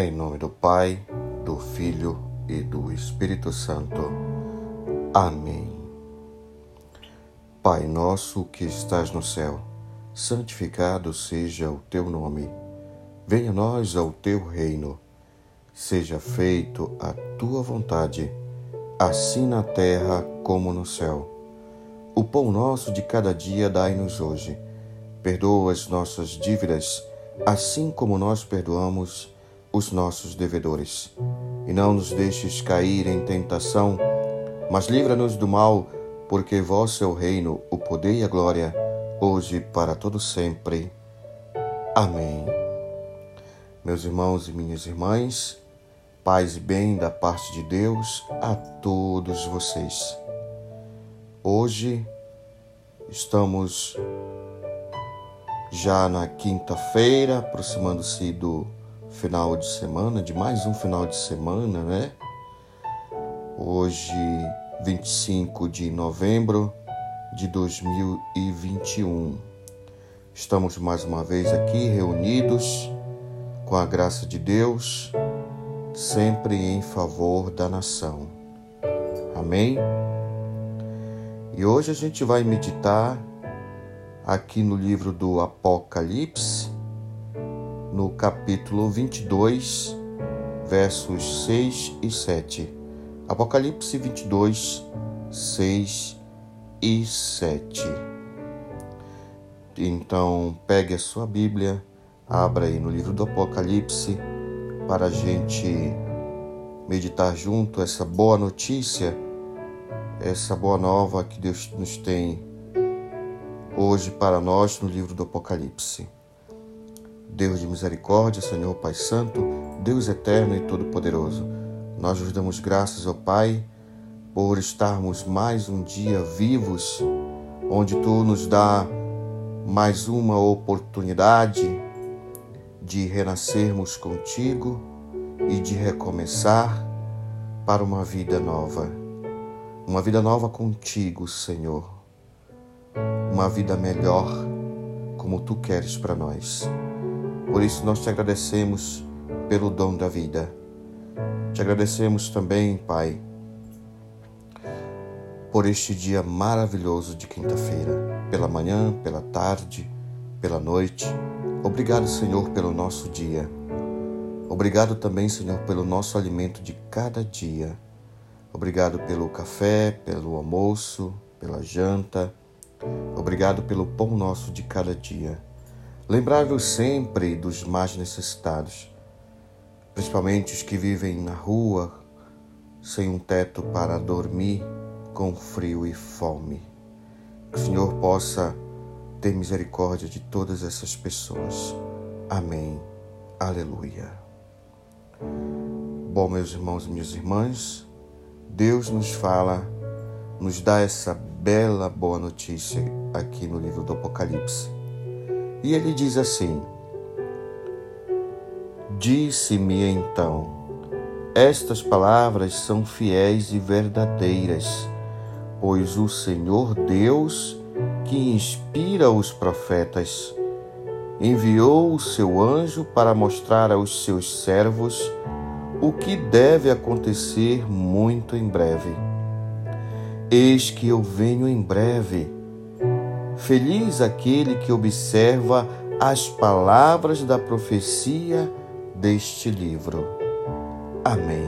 Em nome do Pai, do Filho e do Espírito Santo. Amém. Pai nosso que estás no céu, santificado seja o teu nome. Venha a nós ao teu reino. Seja feito a tua vontade, assim na terra como no céu. O pão nosso de cada dia dai-nos hoje. Perdoa as nossas dívidas, assim como nós perdoamos os nossos devedores. E não nos deixes cair em tentação, mas livra-nos do mal, porque vosso é o reino, o poder e a glória, hoje e para todo sempre. Amém. Meus irmãos e minhas irmãs, paz e bem da parte de Deus a todos vocês. Hoje estamos já na quinta-feira, aproximando-se do final de semana, de mais um final de semana, né? Hoje, 25 de novembro de 2021. Estamos mais uma vez aqui reunidos com a graça de Deus, sempre em favor da nação. Amém? E hoje a gente vai meditar aqui no livro do Apocalipse, no capítulo 22, versos 6 e 7. Apocalipse 22, 6 e 7. Então, pegue a sua Bíblia, abra aí no livro do Apocalipse para a gente meditar junto essa boa notícia, essa boa nova que Deus nos tem hoje para nós no livro do Apocalipse. Deus de misericórdia, Senhor Pai Santo, Deus eterno e todo-poderoso, nós vos damos graças, ó Pai, por estarmos mais um dia vivos, onde Tu nos dá mais uma oportunidade de renascermos contigo e de recomeçar para uma vida nova. Uma vida nova contigo, Senhor. Uma vida melhor como Tu queres para nós. Por isso nós te agradecemos pelo dom da vida. Te agradecemos também, Pai, por este dia maravilhoso de quinta-feira, pela manhã, pela tarde, pela noite. Obrigado, Senhor, pelo nosso dia. Obrigado também, Senhor, pelo nosso alimento de cada dia. Obrigado pelo café, pelo almoço, pela janta. Obrigado pelo pão nosso de cada dia. Lembrai-vos sempre dos mais necessitados, principalmente os que vivem na rua, sem um teto para dormir, com frio e fome. Que o Senhor possa ter misericórdia de todas essas pessoas. Amém. Aleluia. Bom, meus irmãos e minhas irmãs, Deus nos fala, nos dá essa bela boa notícia aqui no livro do Apocalipse e ele diz assim: Disse-me então, estas palavras são fiéis e verdadeiras, pois o Senhor Deus, que inspira os profetas, enviou o seu anjo para mostrar aos seus servos o que deve acontecer muito em breve. Eis que eu venho em breve Feliz aquele que observa as palavras da profecia deste livro. Amém.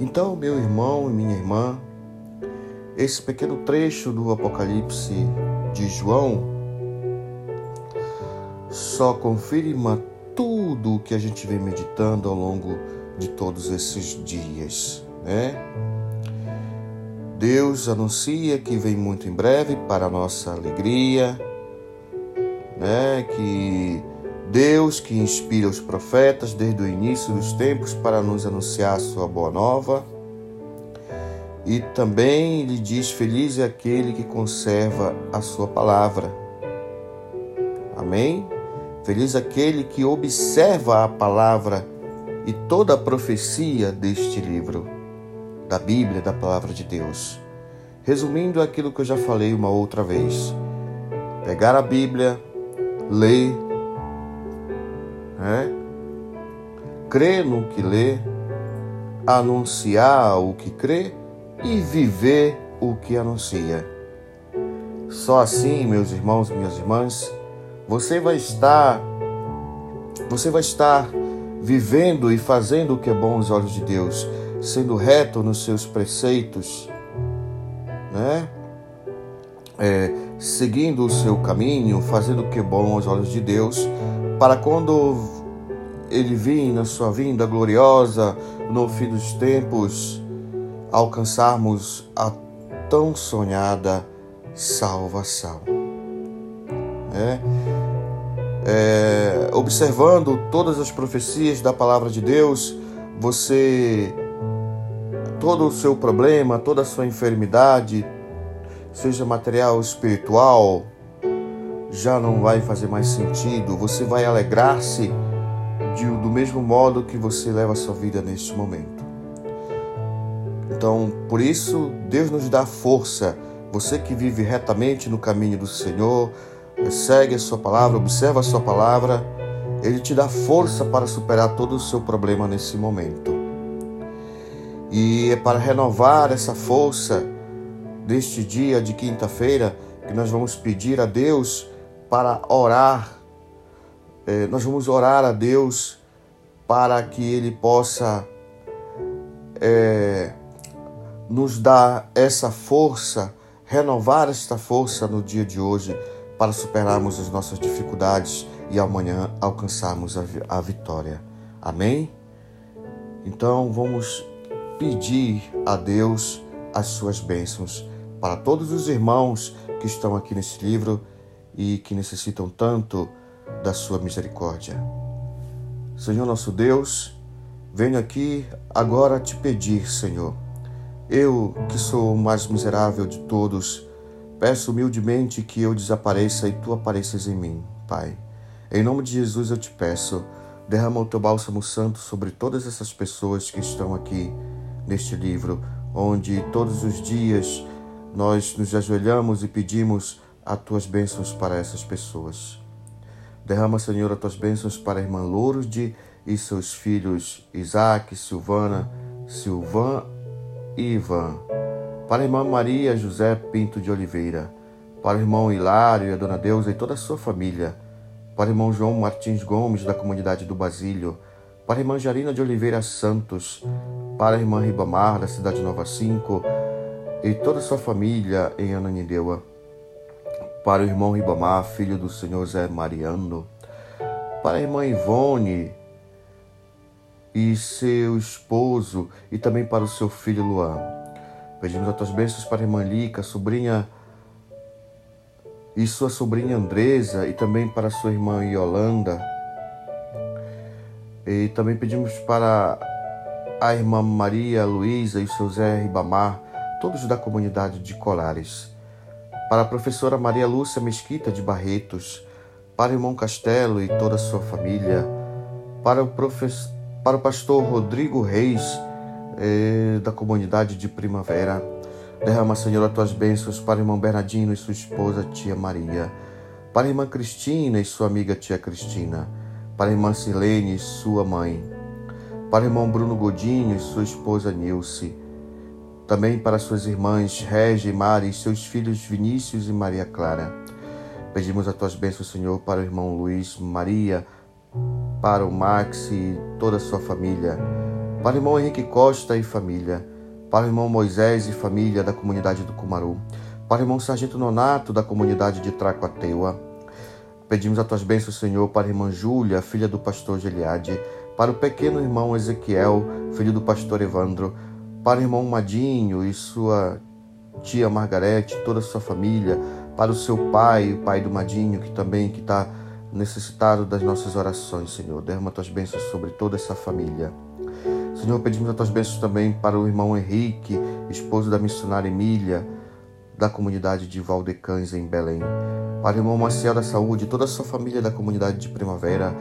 Então, meu irmão e minha irmã, esse pequeno trecho do Apocalipse de João só confirma tudo o que a gente vem meditando ao longo de todos esses dias, né? Deus anuncia que vem muito em breve para a nossa alegria, né? Que Deus que inspira os profetas desde o início dos tempos para nos anunciar a sua boa nova. E também ele diz: Feliz é aquele que conserva a sua palavra. Amém? Feliz aquele que observa a palavra e toda a profecia deste livro da Bíblia, da palavra de Deus. Resumindo aquilo que eu já falei uma outra vez: pegar a Bíblia, ler, né? crer no que lê, anunciar o que crê e viver o que anuncia. Só assim, meus irmãos, minhas irmãs, você vai estar você vai estar vivendo e fazendo o que é bom aos olhos de Deus, sendo reto nos seus preceitos, né? É, seguindo o seu caminho, fazendo o que é bom aos olhos de Deus, para quando ele vir na sua vinda gloriosa no fim dos tempos, alcançarmos a tão sonhada salvação. É? É, observando todas as profecias da palavra de Deus, você todo o seu problema, toda a sua enfermidade, seja material ou espiritual, já não vai fazer mais sentido. Você vai alegrar-se do mesmo modo que você leva a sua vida neste momento. Então, por isso, Deus nos dá força. Você que vive retamente no caminho do Senhor, segue a sua palavra, observa a sua palavra, ele te dá força para superar todo o seu problema nesse momento. E é para renovar essa força deste dia de quinta-feira que nós vamos pedir a Deus para orar. É, nós vamos orar a Deus para que Ele possa é, nos dar essa força, renovar esta força no dia de hoje para superarmos as nossas dificuldades e amanhã alcançarmos a, a vitória. Amém? Então vamos pedir a Deus as suas bênçãos para todos os irmãos que estão aqui nesse livro e que necessitam tanto da sua misericórdia. Senhor nosso Deus, venho aqui agora te pedir, Senhor. Eu, que sou o mais miserável de todos, Peço humildemente que eu desapareça e tu apareças em mim, Pai. Em nome de Jesus eu te peço, derrama o teu bálsamo santo sobre todas essas pessoas que estão aqui neste livro, onde todos os dias nós nos ajoelhamos e pedimos as tuas bênçãos para essas pessoas. Derrama, Senhor, as tuas bênçãos para a irmã Lourdes e seus filhos Isaac, Silvana, Silvan e Ivan. Para a irmã Maria José Pinto de Oliveira, para o irmão Hilário e a dona Deusa e toda a sua família, para o irmão João Martins Gomes, da comunidade do Basílio, para a irmã Jarina de Oliveira Santos, para a irmã Ribamar, da cidade Nova 5, e toda a sua família em Ananindeua, para o irmão Ribamar, filho do senhor Zé Mariano, para a irmã Ivone e seu esposo, e também para o seu filho Luan. Pedimos as tuas bênçãos para a irmã Lica, sobrinha e sua sobrinha Andresa, e também para sua irmã Yolanda. E também pedimos para a irmã Maria Luísa e seu Zé Ribamar, todos da comunidade de Colares. Para a professora Maria Lúcia Mesquita de Barretos, para o irmão Castelo e toda a sua família, para o, professor, para o pastor Rodrigo Reis, eh, da comunidade de primavera. Derrama, Senhor, as tuas bênçãos para o irmão Bernardino e sua esposa, tia Maria, para a irmã Cristina e sua amiga tia Cristina, para a irmã Silene e sua mãe, para o irmão Bruno Godinho e sua esposa Nilce, também para suas irmãs Régia e Mari e seus filhos Vinícius e Maria Clara. Pedimos as tuas bênçãos, Senhor, para o irmão Luiz Maria, para o Max e toda a sua família. Para o irmão Henrique Costa e família, para o irmão Moisés e família da comunidade do Cumaru, para o irmão Sargento Nonato da comunidade de Tracoateua. Pedimos as tuas bênçãos, Senhor, para a irmã Júlia, filha do pastor Geliade, para o pequeno irmão Ezequiel, filho do pastor Evandro, para o irmão Madinho e sua tia Margarete, toda a sua família, para o seu pai, o pai do Madinho, que também que está necessitado das nossas orações, Senhor. Derrama tuas bênçãos sobre toda essa família. Senhor, pedimos as tuas bênçãos também para o irmão Henrique, esposo da missionária Emília, da comunidade de Valdecães, em Belém. Para o irmão Marcial da Saúde, toda a sua família da comunidade de Primavera.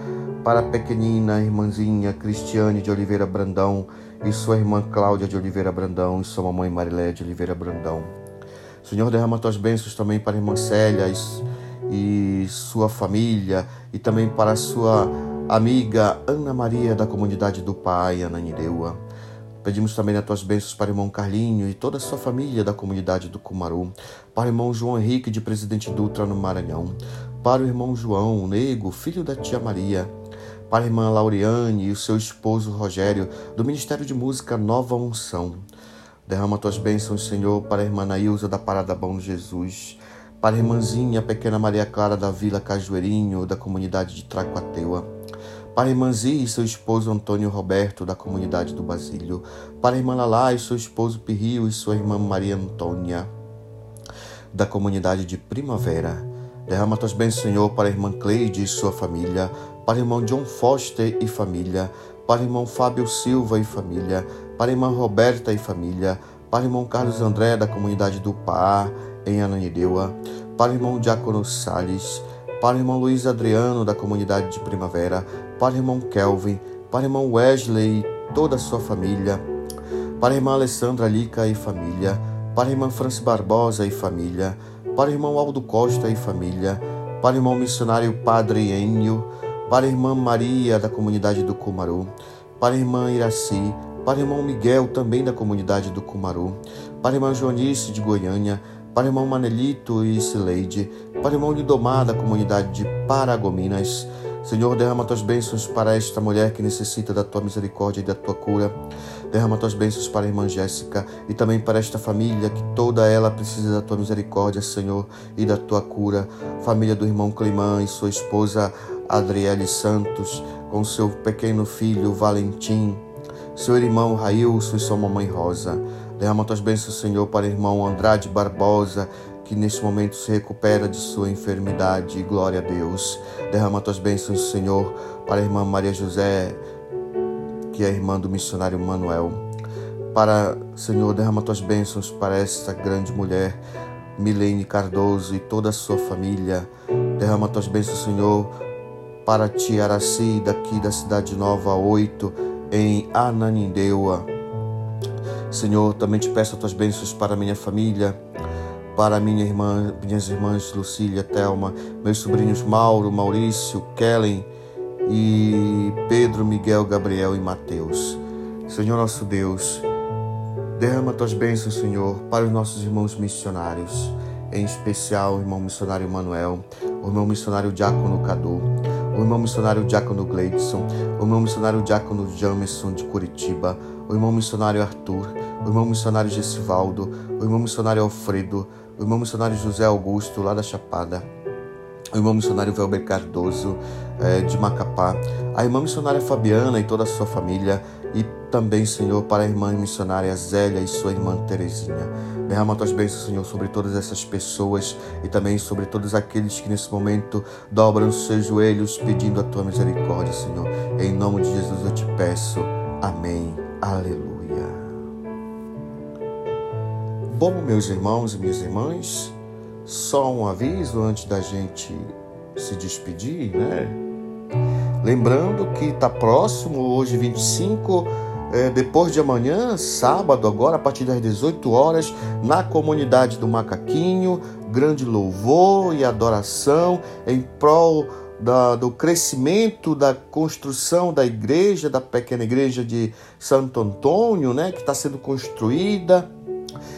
Para a pequenina irmãzinha Cristiane de Oliveira Brandão e sua irmã Cláudia de Oliveira Brandão e sua mamãe Marilé de Oliveira Brandão. Senhor, derrama tuas bênçãos também para a irmã Célia e, e sua família e também para a sua amiga Ana Maria da comunidade do Pai, Ananindeua. Pedimos também as tuas bênçãos para o irmão Carlinho e toda a sua família da comunidade do Cumaru, para o irmão João Henrique de Presidente Dutra no Maranhão, para o irmão João Nego, filho da tia Maria, para a irmã Laureane e o seu esposo Rogério, do Ministério de Música Nova Unção. Derrama tuas bênçãos, Senhor, para a irmã Nailza da Parada Bom Jesus, para a irmãzinha pequena Maria Clara da Vila Cajueirinho, da comunidade de Tracuateua para a irmã Zia e seu esposo Antônio Roberto, da comunidade do Basílio, para a irmã Lalá e seu esposo Pirrio e sua irmã Maria Antônia, da comunidade de Primavera. Derrama tuas bênçãos, Senhor, para a irmã Cleide e sua família, para o irmão John Foster e família, para o irmão Fábio Silva e família, para a irmã Roberta e família, para o irmão Carlos André, da comunidade do Pá, em Ananindeua, para o irmão Diácono Salles, para o irmão Luiz Adriano, da comunidade de Primavera, para o irmão Kelvin, para o irmão Wesley e toda a sua família, para a irmã Alessandra Lica e família, para a irmã Franci Barbosa e família, para o irmão Aldo Costa e família, para o irmão missionário Padre Enio, para a irmã Maria da comunidade do Cumaru, para a irmã Iraci, para o irmão Miguel também da comunidade do Cumaru, para a irmã Joanice de Goiânia, para o irmão Manelito e Sileide, para o irmão Lidomar da comunidade de Paragominas, Senhor, derrama tuas bênçãos para esta mulher que necessita da tua misericórdia e da tua cura. Derrama tuas bênçãos para a irmã Jéssica e também para esta família que toda ela precisa da tua misericórdia, Senhor, e da tua cura. Família do irmão Climã e sua esposa Adriele Santos, com seu pequeno filho Valentim, seu irmão Railson e sua mamãe Rosa. Derrama tuas bênçãos, Senhor, para o irmão Andrade Barbosa que neste momento se recupera de sua enfermidade. Glória a Deus. Derrama tuas bênçãos, Senhor, para a irmã Maria José, que é irmã do missionário Manuel. Para, Senhor, derrama tuas bênçãos para esta grande mulher, Milene Cardoso e toda a sua família. Derrama tuas bênçãos, Senhor, para Tia Araci, daqui da Cidade Nova 8, em Ananindeua. Senhor, também te peço as tuas bênçãos para minha família, para minha irmã, minhas irmãs Lucília, Thelma, meus sobrinhos Mauro, Maurício, Kellen e Pedro, Miguel, Gabriel e Mateus. Senhor nosso Deus, derrama tuas bênçãos, Senhor, para os nossos irmãos missionários, em especial o irmão missionário Manuel, o irmão missionário Diácono Cadu, o irmão missionário Diácono Gleidson, o irmão missionário Diácono Jamerson de Curitiba, o irmão missionário Arthur, o irmão missionário Gessivaldo, o irmão missionário Alfredo, o irmão missionário José Augusto, lá da Chapada, o irmão missionário Velber Cardoso, é, de Macapá, a irmã missionária Fabiana e toda a sua família, e também, Senhor, para a irmã missionária Zélia e sua irmã Terezinha. Derrama tuas bênçãos, Senhor, sobre todas essas pessoas e também sobre todos aqueles que nesse momento dobram os seus joelhos pedindo a tua misericórdia, Senhor. Em nome de Jesus eu te peço. Amém. Aleluia. Bom, meus irmãos e minhas irmãs, só um aviso antes da gente se despedir, né? Lembrando que está próximo, hoje 25, é, depois de amanhã, sábado, agora, a partir das 18 horas, na comunidade do Macaquinho, grande louvor e adoração em prol da, do crescimento da construção da igreja, da pequena igreja de Santo Antônio, né, que está sendo construída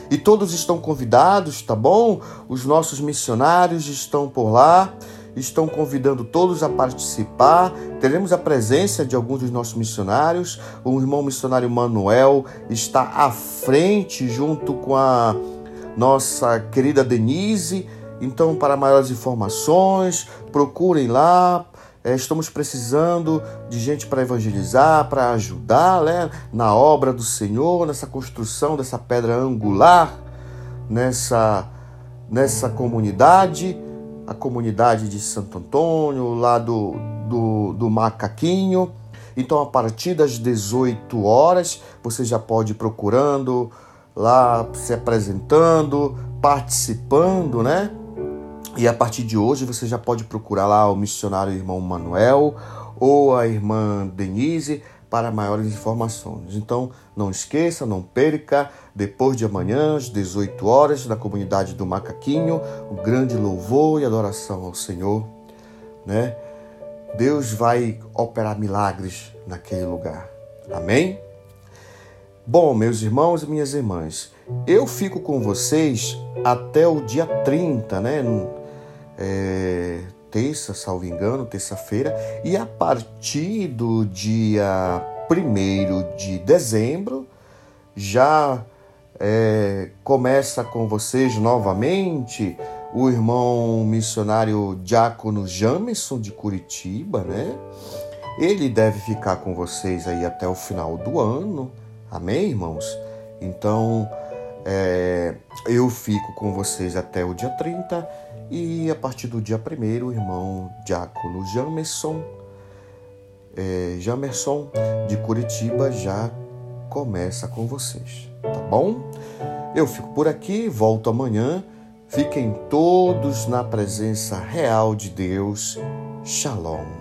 e todos estão convidados, tá bom? Os nossos missionários estão por lá, estão convidando todos a participar. Teremos a presença de alguns dos nossos missionários. O irmão missionário Manuel está à frente junto com a nossa querida Denise. Então, para maiores informações, procurem lá, é, estamos precisando de gente para evangelizar, para ajudar né, na obra do Senhor, nessa construção dessa pedra angular, nessa, nessa comunidade, a comunidade de Santo Antônio, lá do, do, do Macaquinho. Então, a partir das 18 horas, você já pode ir procurando lá, se apresentando, participando, né? E a partir de hoje você já pode procurar lá o missionário irmão Manuel ou a irmã Denise para maiores informações. Então, não esqueça, não perca, depois de amanhã, às 18 horas, na comunidade do Macaquinho, o grande louvor e adoração ao Senhor, né? Deus vai operar milagres naquele lugar. Amém? Bom, meus irmãos e minhas irmãs, eu fico com vocês até o dia 30, né? É, terça, salvo engano, terça-feira, e a partir do dia 1 de dezembro já é, começa com vocês novamente o irmão missionário Diácono Jamerson de Curitiba, né? Ele deve ficar com vocês aí até o final do ano. Amém, irmãos? Então, é, eu fico com vocês até o dia 30 e a partir do dia 1 o irmão Diácono Jamerson, é, Jamerson de Curitiba já começa com vocês, tá bom? Eu fico por aqui, volto amanhã. Fiquem todos na presença real de Deus. Shalom.